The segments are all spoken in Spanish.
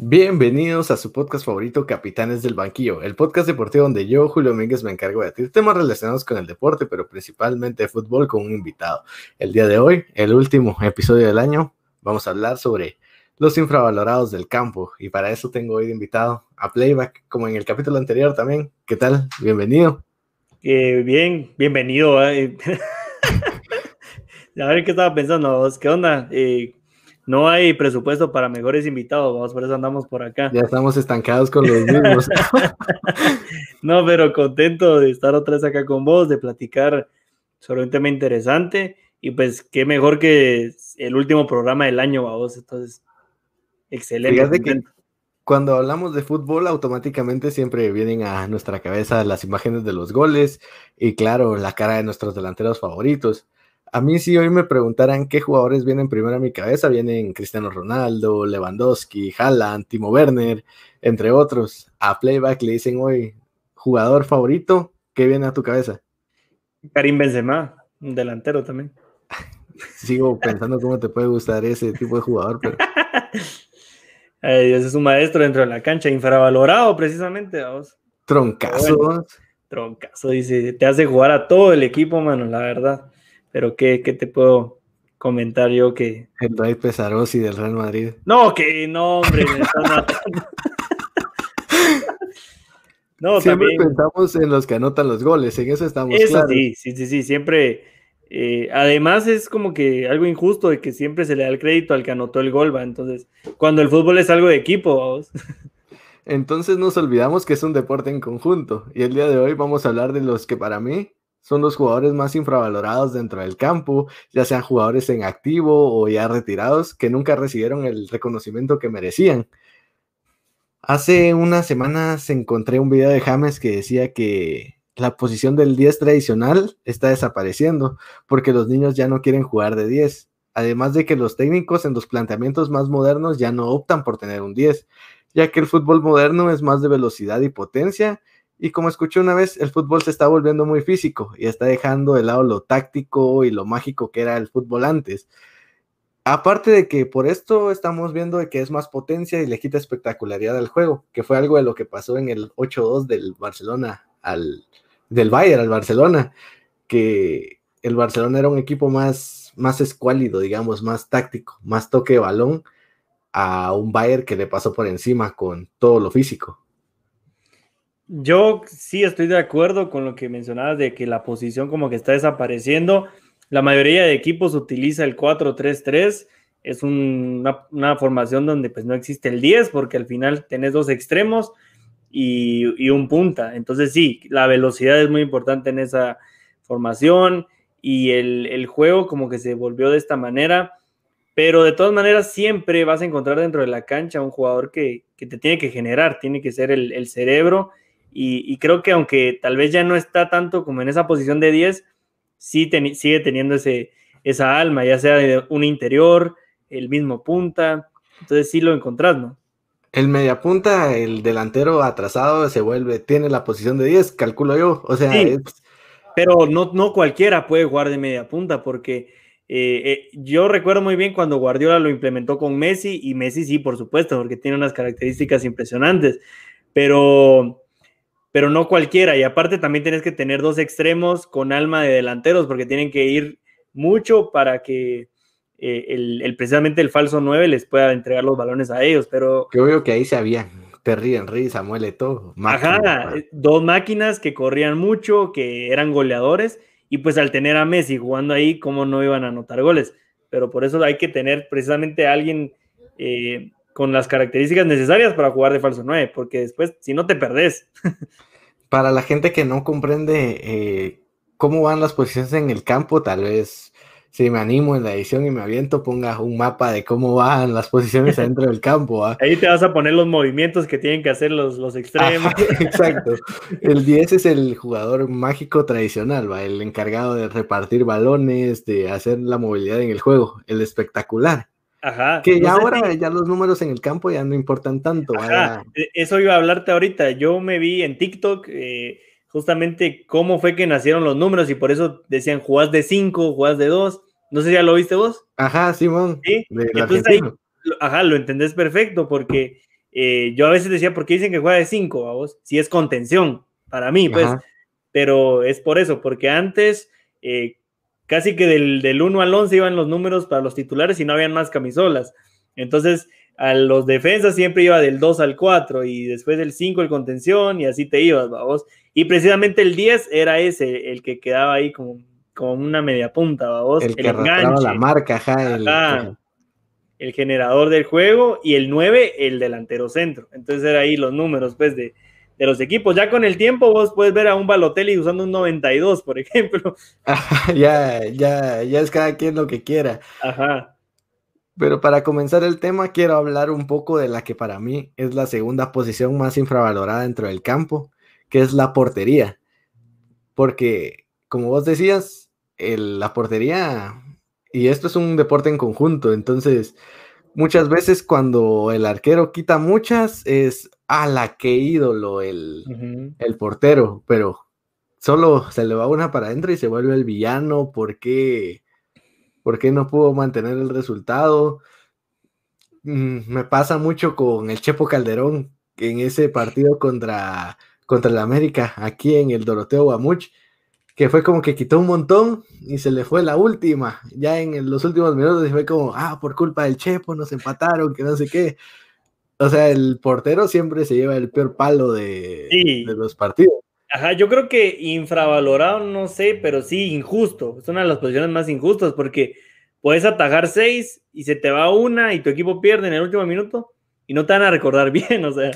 Bienvenidos a su podcast favorito, Capitanes del Banquillo, el podcast deportivo donde yo, Julio Domínguez, me encargo de temas relacionados con el deporte, pero principalmente fútbol con un invitado. El día de hoy, el último episodio del año, vamos a hablar sobre los infravalorados del campo y para eso tengo hoy de invitado a Playback, como en el capítulo anterior también. ¿Qué tal? Bienvenido. Eh, bien, bienvenido. Eh. a ver qué estaba pensando, ¿qué onda? Eh, no hay presupuesto para mejores invitados, vamos, por eso andamos por acá. Ya estamos estancados con los mismos. no, pero contento de estar otra vez acá con vos, de platicar sobre un tema interesante y pues qué mejor que el último programa del año, vos, entonces, excelente. Fíjate que cuando hablamos de fútbol, automáticamente siempre vienen a nuestra cabeza las imágenes de los goles y claro, la cara de nuestros delanteros favoritos. A mí si hoy me preguntaran qué jugadores vienen primero a mi cabeza, vienen Cristiano Ronaldo, Lewandowski, Haaland, Timo Werner, entre otros. A Playback le dicen hoy, jugador favorito, ¿qué viene a tu cabeza? Karim Benzema, un delantero también. Sigo pensando cómo te puede gustar ese tipo de jugador, pero... ese es un maestro dentro de la cancha, infravalorado precisamente. Vamos. Troncazo. troncazo, dice, te hace jugar a todo el equipo, mano, la verdad. Pero ¿qué, qué te puedo comentar yo que... El Ray Pesarosi del Real Madrid. No, que no, hombre, me no, siempre pensamos en los que anotan los goles, en eso estamos eso sí, sí, sí, sí, siempre... Eh, además es como que algo injusto de que siempre se le da el crédito al que anotó el gol, ¿va? Entonces, cuando el fútbol es algo de equipo, ¿vamos? Entonces nos olvidamos que es un deporte en conjunto y el día de hoy vamos a hablar de los que para mí son los jugadores más infravalorados dentro del campo, ya sean jugadores en activo o ya retirados, que nunca recibieron el reconocimiento que merecían. Hace unas semanas encontré un video de James que decía que la posición del 10 tradicional está desapareciendo porque los niños ya no quieren jugar de 10. Además de que los técnicos en los planteamientos más modernos ya no optan por tener un 10, ya que el fútbol moderno es más de velocidad y potencia y como escuché una vez, el fútbol se está volviendo muy físico y está dejando de lado lo táctico y lo mágico que era el fútbol antes. Aparte de que por esto estamos viendo que es más potencia y le quita espectacularidad al juego, que fue algo de lo que pasó en el 8-2 del Barcelona al del Bayern al Barcelona, que el Barcelona era un equipo más más escuálido, digamos, más táctico, más toque de balón a un Bayern que le pasó por encima con todo lo físico. Yo sí estoy de acuerdo con lo que mencionabas de que la posición como que está desapareciendo. La mayoría de equipos utiliza el 4-3-3. Es una, formación donde pues no existe el 10 porque al final tenés dos extremos y, un punta. Entonces sí, la velocidad es muy importante en esa formación y el, juego como que se volvió de esta manera. Pero de todas maneras siempre vas a encontrar dentro de la cancha un jugador que, te tiene que generar, tiene que ser el cerebro y, creo que aunque tal vez ya no está tanto como en esa posición de 10, sí sigue teniendo ese, esa alma, ya sea de un interior, el mismo punta. Entonces sí lo encontrás, ¿no? El media punta, el delantero atrasado se vuelve, tiene la posición de 10, calculo yo. O sea, pero no, no cualquiera puede jugar de media punta porque eh, eh, yo recuerdo muy bien cuando Guardiola lo implementó con Messi y Messi sí, por supuesto, porque tiene unas características impresionantes. Pero pero no cualquiera. Y aparte también tienes que tener dos extremos con alma de delanteros, porque tienen que ir mucho para que eh, el, precisamente el falso 9 les pueda entregar los balones a ellos. Pero. Yo veo que ahí se habían Terry Henry, Samuel todo. Ajá, dos máquinas que corrían mucho, que eran goleadores, y pues al tener a Messi jugando ahí, ¿cómo no iban a anotar goles? Pero por eso hay que tener precisamente a alguien eh, con las características necesarias para jugar de falso 9, porque después, si no te perdés. para la gente que no comprende eh, cómo van las posiciones en el campo, tal vez si me animo en la edición y me aviento, ponga un mapa de cómo van las posiciones dentro del campo. ¿ah? Ahí te vas a poner los movimientos que tienen que hacer los, los extremos. exacto. El 10 es el jugador mágico tradicional, ¿va? el encargado de repartir balones, de hacer la movilidad en el juego, el espectacular. Ajá. Que ya ahora ya los números en el campo ya no importan tanto. E, eso iba a hablarte ahorita. Yo me vi en TikTok eh, justamente cómo fue que nacieron los números y por eso decían jugás de 5, jugás de 2. No sé si ya lo viste vos. Ajá, Simón. Sí. Entonces ahí, ajá, lo entendés perfecto porque eh, yo a veces decía, ¿por qué dicen que juega de 5, vos? Si es contención, para mí, pues. Pero es por eso, porque antes eh, casi que del, del 1 al 11 iban los números para los titulares y no habían más camisolas. Entonces, a los defensas siempre iba del 2 al 4 y después del 5 el contención y así te ibas, vos. Y precisamente el 10 era ese, el que quedaba ahí como, como una media punta, vos. El, el que enganche. la marca, ajá, el, el generador del juego y el 9 el delantero centro. Entonces era ahí los números pues de, de los equipos. Ya con el tiempo vos puedes ver a un Balotelli usando un 92, por ejemplo. ya, ya, ya es cada quien lo que quiera. Ajá. Pero para comenzar el tema, quiero hablar un poco de la que para mí es la segunda posición más infravalorada dentro del campo, que es la portería. Porque, como vos decías, la portería y esto es un deporte en conjunto, entonces muchas veces cuando el arquero quita muchas es a la que ídolo el, el, portero, pero solo se le va una para adentro y se vuelve el villano, ¿por qué, ¿Por qué no pudo mantener el resultado? Mm, me pasa mucho con el Chepo Calderón en ese partido contra, contra el América, aquí en el Doroteo Guamuch que fue como que quitó un montón y se le fue la última. Ya en los últimos minutos fue como, ah, por culpa del Chepo nos empataron, que no sé qué. O sea, el portero siempre se lleva el peor palo de, de los partidos. Ajá, yo creo que infravalorado, no sé, pero sí injusto. Es una de las posiciones más injustas porque puedes atajar seis y se te va una y tu equipo pierde en el último minuto y no te van a recordar bien, o sea,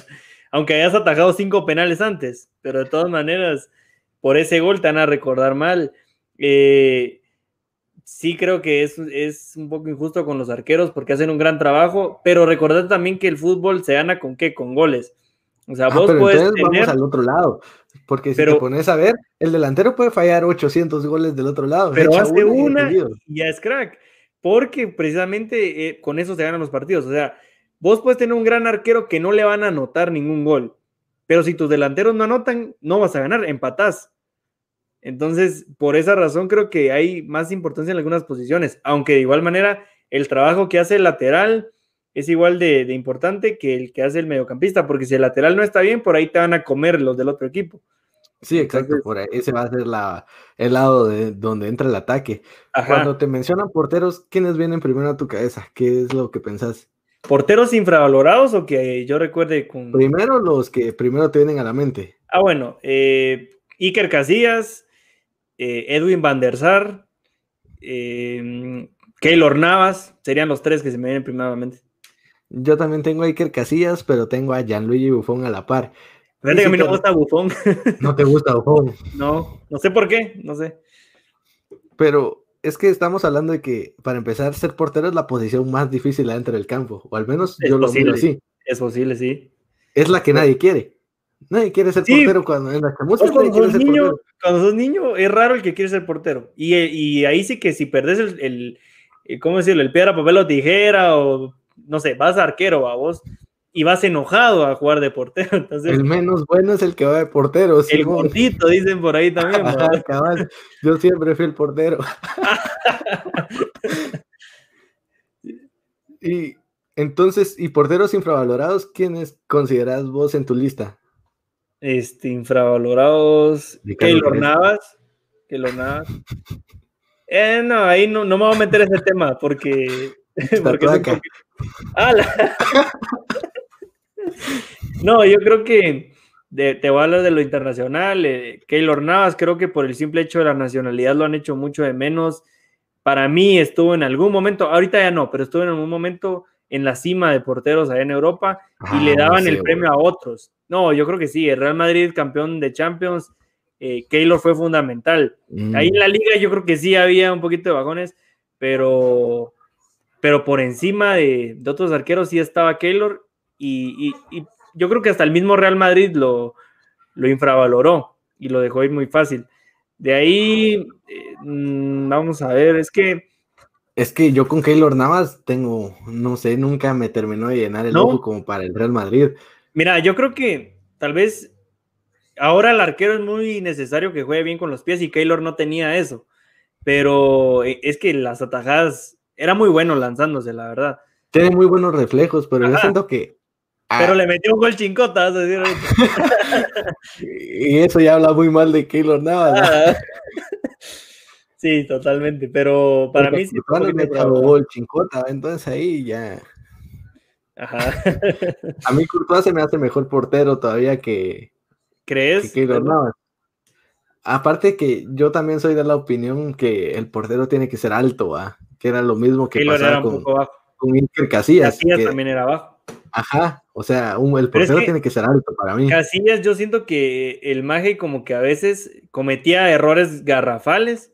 aunque hayas atajado cinco penales antes, pero de todas maneras por ese gol te van a recordar mal. Eh, sí creo que es, es, un poco injusto con los arqueros porque hacen un gran trabajo, pero recordad también que el fútbol se gana con qué, con goles. O sea, ah, vos puedes tener... vamos al otro lado, porque si te pones a ver, el delantero puede fallar 800 goles del otro lado. Pero hace una y ya es crack, porque precisamente eh, con eso se ganan los partidos. O sea, vos puedes tener un gran arquero que no le van a anotar ningún gol, pero si tus delanteros no anotan, no vas a ganar, empatás. Entonces, por esa razón creo que hay más importancia en algunas posiciones, aunque de igual manera el trabajo que hace el lateral es igual de, importante que el que hace el mediocampista, porque si el lateral no está bien, por ahí te van a comer los del otro equipo. Sí, exacto, por ahí ese va a ser la, el lado de donde entra el ataque. Cuando te mencionan porteros, ¿quiénes vienen primero a tu cabeza? ¿Qué es lo que pensás? ¿Porteros infravalorados o que yo recuerde con... Primero los que primero te vienen a la mente. Ah, bueno, eh, Iker Casillas, eh, Edwin van der Sar, eh, Keylor Navas, serían los tres que se me vienen primeramente. Yo también tengo a Iker Casillas, pero tengo a Gianluigi Buffon a la par. Fíjate que a mí no me gusta Buffon. No te gusta Buffon. No, no sé por qué, no sé. Pero es que estamos hablando de que para empezar ser portero es la posición más difícil adentro del campo, o al menos yo lo miro así. Es posible, sí. Es la que nadie quiere. Nadie quiere ser portero cuando en la chamuza cuando, sos niño, cuando sos niño es raro el que quiere ser portero. Y, y ahí sí que si perdés el, el, eh, ¿cómo decirlo? El piedra, papel o tijera o no sé, vas a arquero a vos y vas enojado a jugar de portero. Entonces, el menos bueno es el que va de portero. El gordito, dicen por ahí también. Yo siempre fui el portero. y entonces, ¿y porteros infravalorados? ¿Quiénes consideras vos en tu lista? Este, infravalorados. Keylor Navas. Keylor Navas. Eh, no, ahí no, no me voy a meter ese tema porque. porque ah, no, yo creo que te voy a hablar de lo internacional. Eh, Keylor Navas, creo que por el simple hecho de la nacionalidad lo han hecho mucho de menos. Para mí estuvo en algún momento, ahorita ya no, pero estuvo en algún momento en la cima de porteros allá en Europa y le ah, daban el premio a otros. No, yo creo que sí, el Real Madrid campeón de Champions, eh, Keylor fue fundamental. Ahí en la mm. liga yo creo que sí había un poquito de vagones, pero, pero por encima de, otros arqueros sí estaba Keylor y, yo creo que hasta el mismo Real Madrid lo, lo infravaloró y lo dejó ir muy fácil. De ahí, eh, mm, vamos a ver, es que... Es que yo con Keylor Navas tengo, no sé, nunca me terminó de llenar el ojo como para el Real Madrid. Mira, yo creo que tal vez ahora el arquero es muy necesario que juegue bien con los pies y Keylor no tenía eso. Pero eh, es que las atajadas era muy bueno lanzándose, la verdad. Tiene muy buenos reflejos, pero yo siento que Pero le metió un gol chincota, y eso ya habla muy mal de Keylor Navas. Ah. Sí, totalmente, pero para mí sí. le metió gol chincota, entonces ahí ya. Ajá. A mí Courtois se me hace mejor portero todavía que. ¿Crees? Aparte que yo también soy de la opinión que el portero tiene que ser alto, que era lo mismo que pasaba con, con Iker Casillas. Casillas también era bajo. Ajá, o sea, el portero tiene que ser alto para mí. Casillas, yo siento que el Maje como que a veces cometía errores garrafales,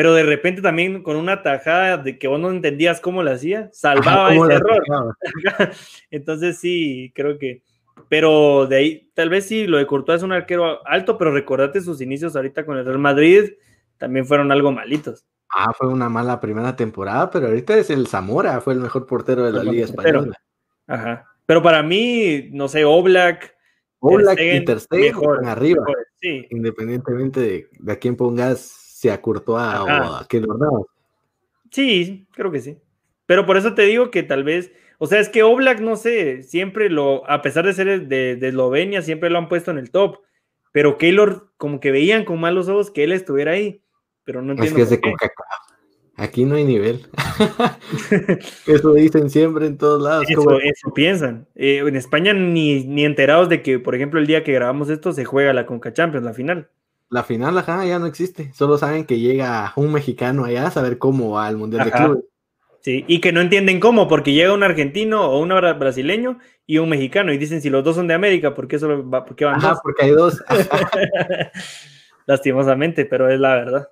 pero de repente también con una tajada de que vos no entendías cómo lo hacía, salvaba ese error. Entonces sí, creo que. Pero de ahí, tal vez sí, lo de Courtois es un arquero alto, pero recordate sus inicios ahorita con el Real Madrid, también fueron algo malitos. Ah, fue una mala primera temporada, pero ahorita es el Zamora, fue el mejor portero de la Liga Española. Ajá. Pero para mí, no sé, Oblak. Oblak y Ter mejor, arriba. sí. Independientemente de, de, a quién pongas, si a Courtois o a Keylor Navas. Sí, creo que sí. Pero por eso te digo que tal vez, o sea, es que Oblak, no sé, siempre lo, a pesar de ser de, de Eslovenia, siempre lo han puesto en el top. Pero Keylor, como que veían con malos ojos que él estuviera ahí. Pero no entiendo. Es que es de Aquí no hay nivel. eso dicen siempre en todos lados. Eso, piensan. Eh, en España ni, ni enterados de que, por ejemplo, el día que grabamos esto se juega la Conca Champions, la final. La final, ajá, ya no existe. Solo saben que llega un mexicano allá a saber cómo va al Mundial de Clubes. Sí, y que no entienden cómo, porque llega un argentino o un brasileño y un mexicano, y dicen si los dos son de América, ¿por qué, solo va, por qué van Ajá, porque hay dos. Lastimosamente, pero es la verdad.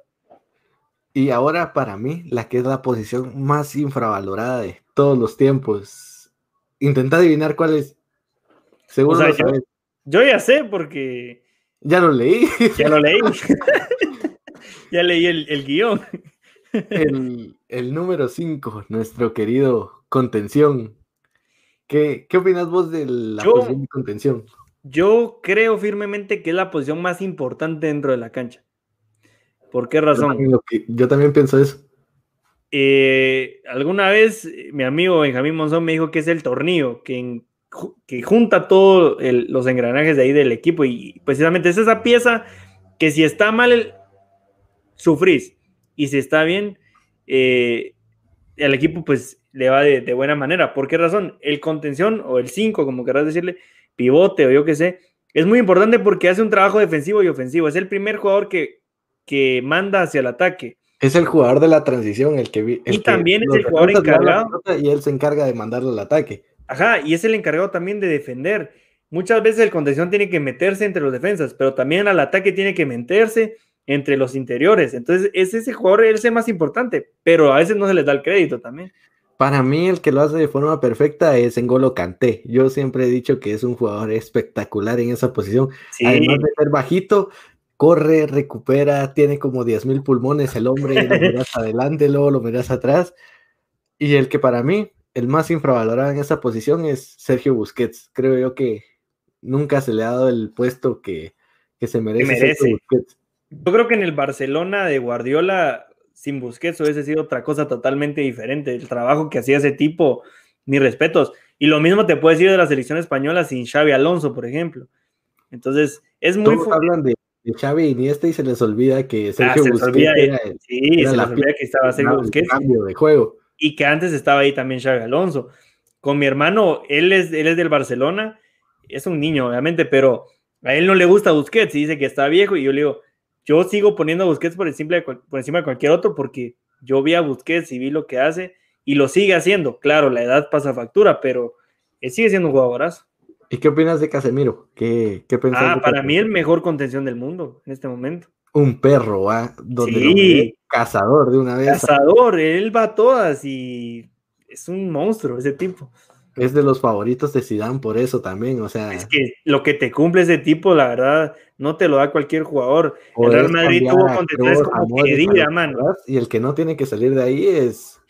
Y ahora para mí, la que es la posición más infravalorada de todos los tiempos. Intenta adivinar cuál es. Seguro yo, ya sé porque... Ya lo leí. Ya lo leí. ya leí el, guion. el, número 5, nuestro querido contención. ¿Qué, opinas vos de la posición de contención? Yo creo firmemente que es la posición más importante dentro de la cancha. ¿Por qué razón? Yo también, pienso eso. Eh, alguna vez mi amigo Benjamín Monzón me dijo que es el tornillo, que, que junta todos los engranajes de ahí del equipo y precisamente es esa pieza que si está mal, sufrís y si está bien, eh, el equipo pues le va de, de, buena manera. ¿Por qué razón? El contención o el 5, como querrás decirle, pivote o yo qué sé, es muy importante porque hace un trabajo defensivo y ofensivo. Es el primer jugador que que manda hacia el ataque. Es el jugador de la transición, el que... y también es el jugador encargado. Y él se encarga de mandarlo al ataque. Ajá, y es el encargado también de defender. Muchas veces el contención tiene que meterse entre los defensas, pero también al ataque tiene que meterse entre los interiores. Entonces es ese jugador, es el más importante, pero a veces no se les da el crédito también. Para mí el que lo hace de forma perfecta es Engolo Kanté. Yo siempre he dicho que es un jugador espectacular en esa posición. Además de ser bajito, corre, recupera, tiene como 10.000 pulmones el hombre, lo miras adelante, luego lo miras atrás. Y el que para mí, el más infravalorado en esa posición es Sergio Busquets. Creo yo que nunca se le ha dado el puesto que, se merece. Yo creo que en el Barcelona de Guardiola, sin Busquets, hubiese sido otra cosa totalmente diferente. El trabajo que hacía ese tipo, ni respetos. Y lo mismo te puedes decir de la selección española sin Xavi Alonso, por ejemplo. Entonces, es muy... hablan de de Xavi y Iniesta y se les olvida que ah, Sergio Busquets era, sí, se les olvida que estaba Sergio Busquets. cambio de juego. Y que antes estaba ahí también Xavi Alonso. Con mi hermano, él es, él es del Barcelona, es un niño, obviamente, pero a él no le gusta Busquets y dice que está viejo y yo le digo, yo sigo poniendo a Busquets por, encima de cualquier otro porque yo vi a Busquets y vi lo que hace y lo sigue haciendo. Claro, la edad pasa factura, pero él sigue siendo un jugadorazo. ¿Y qué opinas de Casemiro? ¿Qué, qué Ah, para mí el mejor contención del mundo en este momento. Un perro, ¿ah? Donde cazador de una vez. Cazador, él va a todas y es un monstruo ese tipo. Es de los favoritos de Zidane por eso también, o sea. Es que lo que te cumple ese tipo, la verdad, no te lo da cualquier jugador. El Real Madrid tuvo contenciones como que mano. Y el que no tiene que salir de ahí es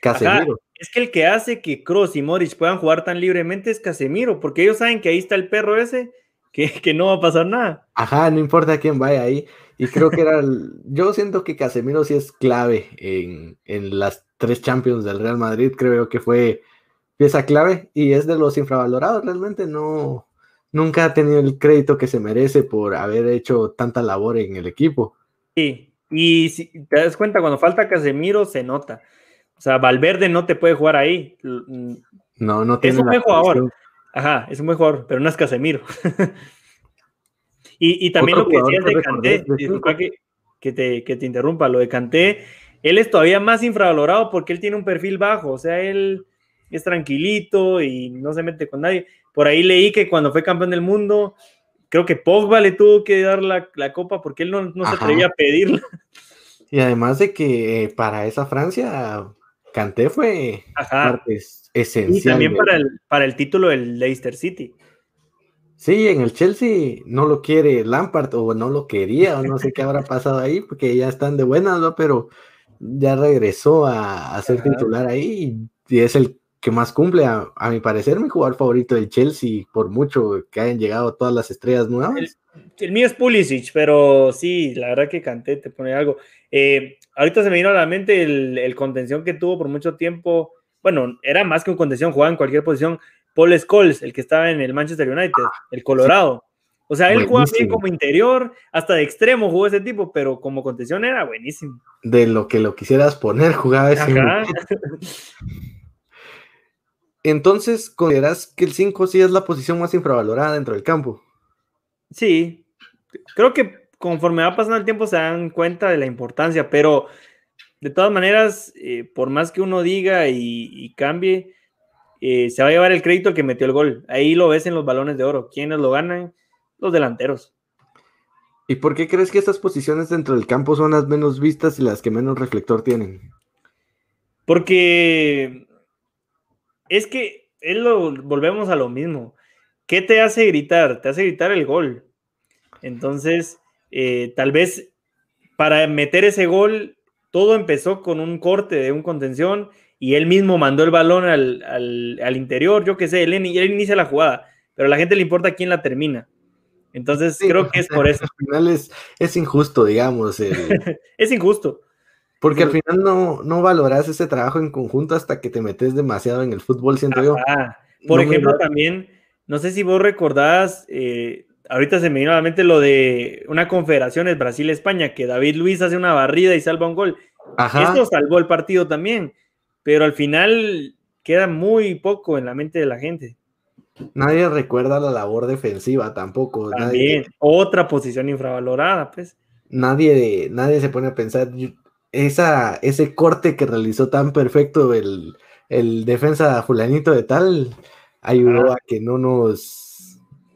Casemiro. Es que el que hace que Cross y Morris puedan jugar tan libremente es Casemiro, porque ellos saben que ahí está el perro ese, que, que no va a pasar nada. Ajá, no importa quién vaya ahí. Y creo que era. yo siento que Casemiro sí es clave en, las tres Champions del Real Madrid. Creo que fue pieza clave y es de los infravalorados, realmente no, nunca ha tenido el crédito que se merece por haber hecho tanta labor en el equipo. Sí, y si te das cuenta, cuando falta Casemiro se nota. O sea, Valverde no te puede jugar ahí. No, no tiene Es un jugador. Ajá, es un buen jugador, pero no es Casemiro. y, y, también lo que decías de Canté, disculpa que, que, te, que te interrumpa, lo de Canté, él es todavía más infravalorado porque él tiene un perfil bajo, o sea, él es tranquilito y no se mete con nadie. Por ahí leí que cuando fue campeón del mundo, creo que Pogba le tuvo que dar la, la copa porque él no, no se atrevía a pedirla. Y además de que para esa Francia, Canté fue parte esencial. Y también para el, para el título del Leicester City. Sí, en el Chelsea no lo quiere Lampard o no lo quería o no sé qué habrá pasado ahí porque ya están de buenas, ¿no? Pero ya regresó a, a ser titular ahí y es el que más cumple, a, mi parecer, mi jugador favorito del Chelsea, por mucho que hayan llegado todas las estrellas nuevas. El, mío es Pulisic, pero sí, la verdad que canté, te pone algo. Eh, ahorita se me vino a la mente el, contención que tuvo por mucho tiempo. Bueno, era más que un contención, jugaba en cualquier posición. Paul Scholes, el que estaba en el Manchester United, el Colorado. O sea, él jugaba bien como interior, hasta de extremo jugó ese tipo, pero como contención era buenísimo. De lo que lo quisieras poner, jugaba ese. Entonces, ¿consideras que el 5 sí es la posición más infravalorada dentro del campo? Sí, creo que conforme va pasando el tiempo se dan cuenta de la importancia, pero de todas maneras, eh, por más que uno diga y, cambie, eh, se va a llevar el crédito que metió el gol. Ahí lo ves en los balones de oro. ¿Quiénes lo ganan? Los delanteros. ¿Y por qué crees que estas posiciones dentro del campo son las menos vistas y las que menos reflector tienen? Porque es que él lo, volvemos a lo mismo. ¿Qué te hace gritar? Te hace gritar el gol. Entonces, eh, tal vez para meter ese gol, todo empezó con un corte de un contención y él mismo mandó el balón al, interior, yo qué sé, él, él, inicia la jugada, pero a la gente le importa quién la termina. Entonces, creo que es por eso. Al final es, es injusto, digamos. es injusto. Porque al final no, no valoras ese trabajo en conjunto hasta que te metes demasiado en el fútbol, siento yo. Por ejemplo, también, no sé si vos recordás, eh, ahorita se me vino a la mente lo de una confederación, es Brasil-España, que David Luis hace una barrida y salva un gol. Esto salvó el partido también, pero al final queda muy poco en la mente de la gente. Nadie recuerda la labor defensiva tampoco. También, otra posición infravalorada, pues. Nadie, nadie se pone a pensar, esa, ese corte que realizó tan perfecto el, defensa fulanito de tal ayudó a que no nos,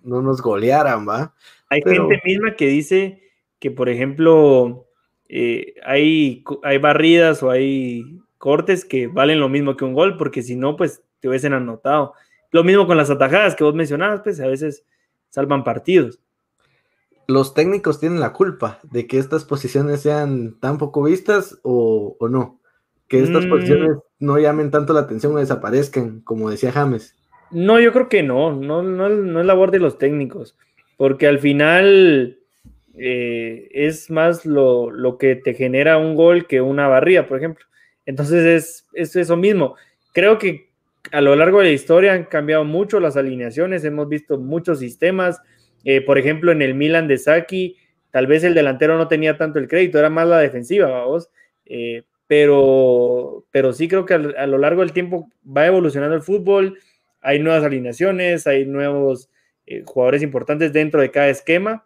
no nos golearan, ¿va? Hay gente misma que dice que, por ejemplo, eh, hay, hay barridas o hay cortes que valen lo mismo que un gol, porque si no, pues te hubiesen anotado. Lo mismo con las atajadas que vos mencionabas, pues a veces salvan partidos los técnicos tienen la culpa de que estas posiciones sean tan poco vistas o, no. Que estas mm. posiciones no llamen tanto la atención o desaparezcan, como decía James. No, yo creo que no, no, no, no es labor de los técnicos, porque al final eh, es más lo, que te genera un gol que una barrida, por ejemplo. Entonces es, es eso mismo. Creo que a lo largo de la historia han cambiado mucho las alineaciones, hemos visto muchos sistemas, eh, por ejemplo, en el Milan de Saki, tal vez el delantero no tenía tanto el crédito, era más la defensiva, vamos. Eh, pero, pero sí creo que a, lo largo del tiempo va evolucionando el fútbol, hay nuevas alineaciones, hay nuevos eh, jugadores importantes dentro de cada esquema,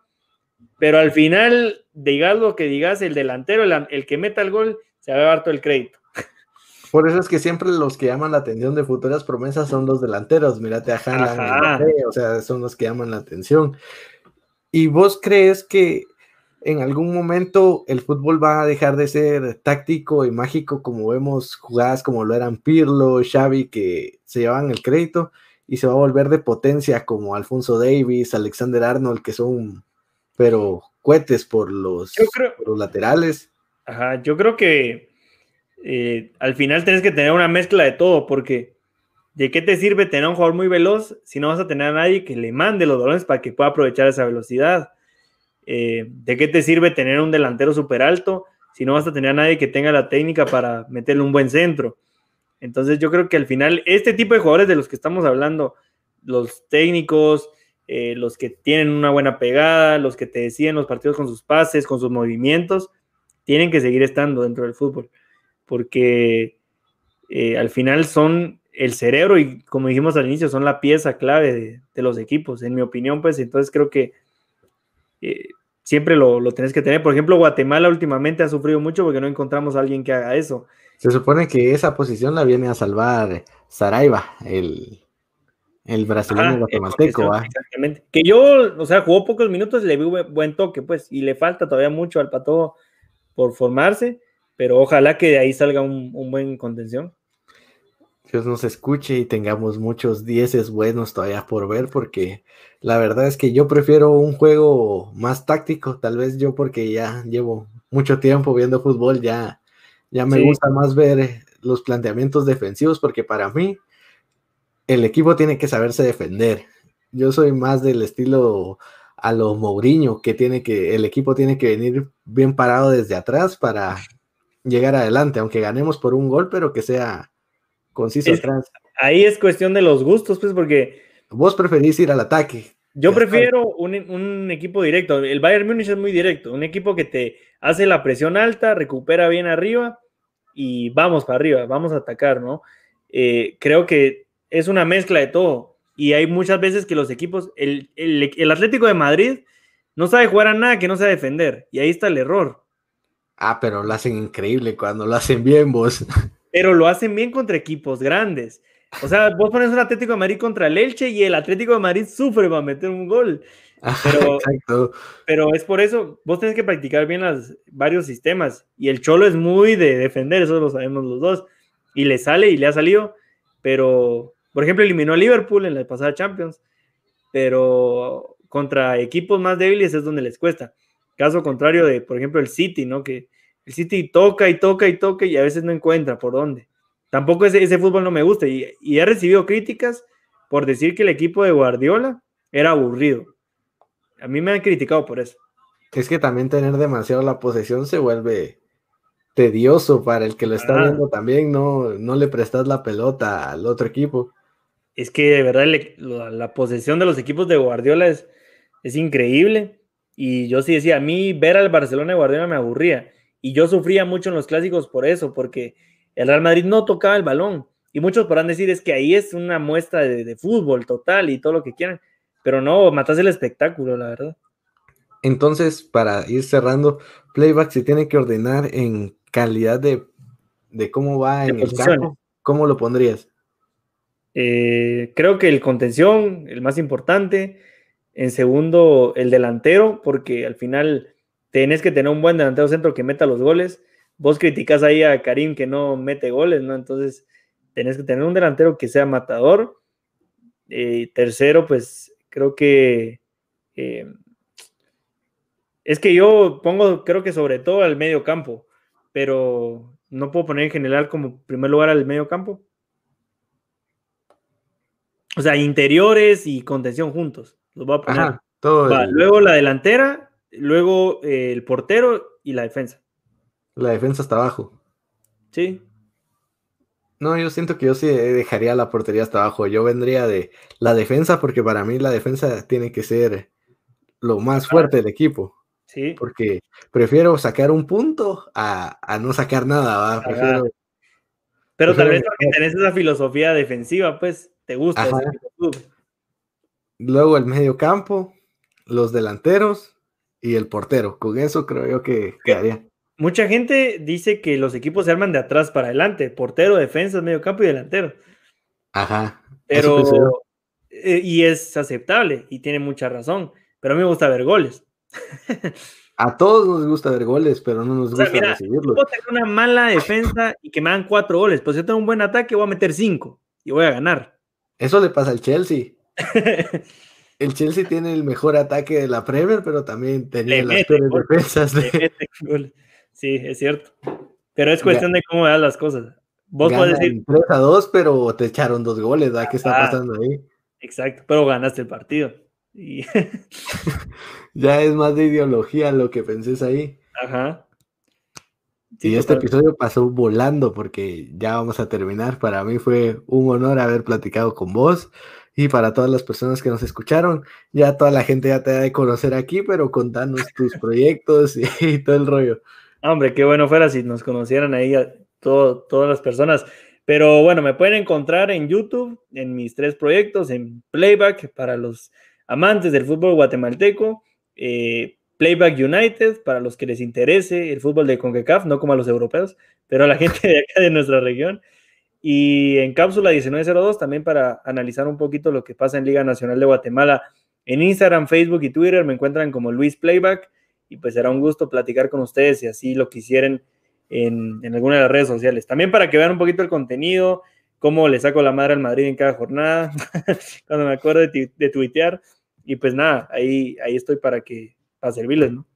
pero al final, digas lo que digas, el delantero, el, el que meta el gol, se va a llevar todo el crédito. Por eso es que siempre los que llaman la atención de futuras promesas son los delanteros. Mírate a Haaland, o sea, son los que llaman la atención. ¿Y vos crees que en algún momento el fútbol va a dejar de ser táctico y mágico como vemos jugadas como lo eran Pirlo, Xavi, que se llevan el crédito y se va a volver de potencia como Alfonso Davis, Alexander Arnold, que son, pero cohetes por los, por los laterales? Ajá, yo creo que eh, al final tienes que tener una mezcla de todo, porque ¿de qué te sirve tener un jugador muy veloz si no vas a tener a nadie que le mande los balones para que pueda aprovechar esa velocidad? Eh, ¿De qué te sirve tener un delantero súper alto si no vas a tener a nadie que tenga la técnica para meterle un buen centro? Entonces yo creo que al final este tipo de jugadores de los que estamos hablando, los técnicos, eh, los que tienen una buena pegada, los que te deciden los partidos con sus pases, con sus movimientos, tienen que seguir estando dentro del fútbol, porque eh, al final son el cerebro y como dijimos al inicio, son la pieza clave de, los equipos, en mi opinión, pues entonces creo que eh, siempre lo, lo, tenés que tener. Por ejemplo, Guatemala últimamente ha sufrido mucho porque no encontramos a alguien que haga eso. Se supone que esa posición la viene a salvar Saraiva, el, el brasileño guatemalteco. Exactamente. Que yo, o sea, jugó pocos minutos y le vi buen toque, pues, y le falta todavía mucho al pato por formarse, pero ojalá que de ahí salga un, un buen contención. Dios nos escuche y tengamos muchos dieces buenos todavía por ver, porque la verdad es que yo prefiero un juego más táctico, tal vez yo porque ya llevo mucho tiempo viendo fútbol, ya, ya me gusta más ver los planteamientos defensivos, porque para mí el equipo tiene que saberse defender. Yo soy más del estilo a lo Mourinho, que tiene que, el equipo tiene que venir bien parado desde atrás para llegar adelante, aunque ganemos por un gol, pero que sea conciso Ahí es cuestión de los gustos, pues, porque. Vos preferís ir al ataque. Yo prefiero un, equipo directo. El Bayern Múnich es muy directo. Un equipo que te hace la presión alta, recupera bien arriba y vamos para arriba, vamos a atacar, ¿no? Eh, creo que es una mezcla de todo. Y hay muchas veces que los equipos, el, el, Atlético de Madrid no sabe jugar a nada que no sea defender. Y ahí está el error. Ah, pero lo hacen increíble cuando lo hacen bien, vos. pero lo hacen bien contra equipos grandes. O sea, vos pones un Atlético de Madrid contra el Elche y el Atlético de Madrid sufre para meter un gol. Pero, pero es por eso, vos tenés que practicar bien los varios sistemas. Y el Cholo es muy de defender, eso lo sabemos los dos. Y le sale y le ha salido. Pero, por ejemplo, eliminó a Liverpool en la pasada Champions. Pero contra equipos más débiles es donde les cuesta. Caso contrario de, por ejemplo, el City, ¿no? Que el City toca y toca y toca y a veces no encuentra por dónde. Tampoco ese, ese fútbol no me gusta y, he recibido críticas por decir que el equipo de Guardiola era aburrido. A mí me han criticado por eso. Es que también tener demasiado la posesión se vuelve tedioso para el que lo está viendo también, no, no le prestas la pelota al otro equipo. Es que de verdad la, posesión de los equipos de Guardiola es, es increíble. Y yo sí decía, a mí ver al Barcelona de Guardiola me aburría. Y yo sufría mucho en los clásicos por eso, porque el Real Madrid no tocaba el balón. Y muchos podrán decir es que ahí es una muestra de, fútbol total y todo lo que quieran. Pero no, matas el espectáculo, la verdad. Entonces, para ir cerrando, Playback se tiene que ordenar en calidad de, cómo va en el campo. ¿Cómo lo pondrías? Eh, creo que el contención, el más importante. En segundo, el delantero, porque al final tenés que tener un buen delantero centro que meta los goles. Vos criticás ahí a Karim que no mete goles, ¿no? Entonces, tenés que tener un delantero que sea matador. Eh, tercero, pues creo que eh, es que yo pongo, creo que sobre todo al medio campo, pero no puedo poner en general como primer lugar al medio campo. O sea, interiores y contención juntos. Los voy a poner. Luego la delantera luego eh, el portero y la defensa. La defensa hasta abajo. Sí. No, yo siento que yo sí dejaría la portería hasta abajo. Yo vendría de la defensa porque para mí la defensa tiene que ser lo más fuerte del equipo. Sí. Porque prefiero sacar un punto a, no sacar nada. Pero tal vez porque tenés esa filosofía defensiva, pues te gusta. Luego el medio campo, los delanteros y el portero. Con eso creo yo que quedaría. Mucha gente dice que los equipos se arman de atrás para adelante, portero, defensa, medio campo y delantero. Ajá. Pero, eh, y es aceptable y tiene mucha razón, pero a mí me gusta ver goles. a todos nos gusta ver goles, pero no nos gusta recibirlos. Puedo tener una mala defensa y que me dan cuatro goles, pues yo tengo un buen ataque, voy a meter cinco y voy a ganar. Eso le pasa al Chelsea. el Chelsea tiene el mejor ataque de la Premier, pero también tenía las peores defensas. Sí, es cierto. Pero es cuestión de cómo veas las cosas. Vos puedes decir. 3 a 2, pero te echaron dos goles, ¿verdad? ¿Qué está pasando ahí? Exacto, pero ganaste el partido. ya es más de ideología lo que pensés ahí. Ajá. y este episodio pasó volando porque ya vamos a terminar. Para mí fue un honor haber platicado con vos y para todas las personas que nos escucharon. Ya toda la gente ya te ha de conocer aquí, pero contanos tus proyectos y, todo el rollo. Hombre, qué bueno fuera si nos conocieran ahí a todas las personas. Pero bueno, me pueden encontrar en YouTube, en mis tres proyectos, en Playback para los amantes del fútbol guatemalteco, eh, Playback United para los que les interese el fútbol de CONCACAF, no como a los europeos, pero a la gente de acá de nuestra región. Y en Cápsula 1902 también para analizar un poquito lo que pasa en Liga Nacional de Guatemala. En Instagram, Facebook y Twitter me encuentran como Luis Playback y pues será un gusto platicar con ustedes si así lo quisieren en, alguna de las redes sociales. También para que vean un poquito el contenido, cómo le saco la madre al Madrid en cada jornada, cuando me acuerdo de, de, tuitear. Y pues nada, ahí, ahí estoy para que para servirles, ¿no?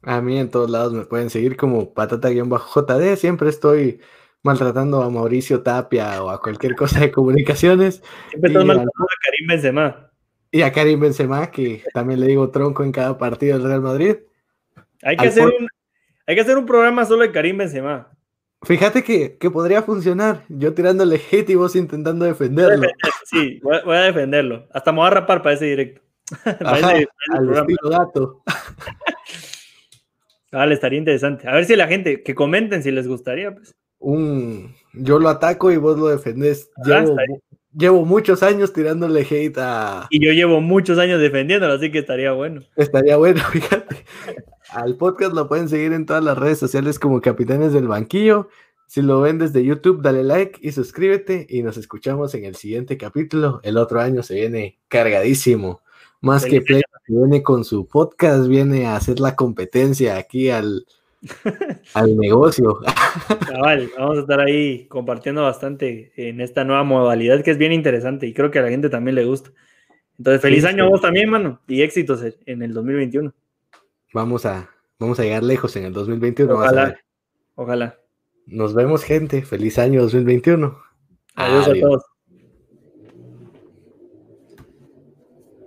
A mí en todos lados me pueden seguir como patata-jd. Siempre estoy maltratando a Mauricio Tapia o a cualquier cosa de comunicaciones. Siempre estoy maltratando a Karim Benzema. Y a Karim Benzema, que también le digo tronco en cada partido del Real Madrid. Hay que hacer un, hay que hacer un programa solo de Karim Benzema. Fíjate que, podría funcionar. Yo tirándole hate y vos intentando defenderlo. Sí, voy a, defenderlo. Hasta me voy a rapar para ese directo. Ajá, al estilo gato. Vale, estaría interesante. A ver si la gente, que comenten si les gustaría. Pues. Un, yo lo ataco y vos lo defendés. Ah, llevo, llevo, muchos años tirándole hate a. Y yo llevo muchos años defendiéndolo, así que estaría bueno. Estaría bueno, fíjate. Al podcast lo pueden seguir en todas las redes sociales como Capitanes del Banquillo. Si lo ven desde YouTube, dale like y suscríbete y nos escuchamos en el siguiente capítulo. El otro año se viene cargadísimo. Más que Play viene con su podcast, viene a hacer la competencia aquí al, al negocio. vamos a estar ahí compartiendo bastante en esta nueva modalidad que es bien interesante y creo que a la gente también le gusta. Entonces, feliz año a vos también, mano, y éxitos en el 2021 vamos a, vamos a llegar lejos en el 2021. Ojalá. Ojalá. Nos vemos, gente. Feliz año 2021. Adiós. a todos.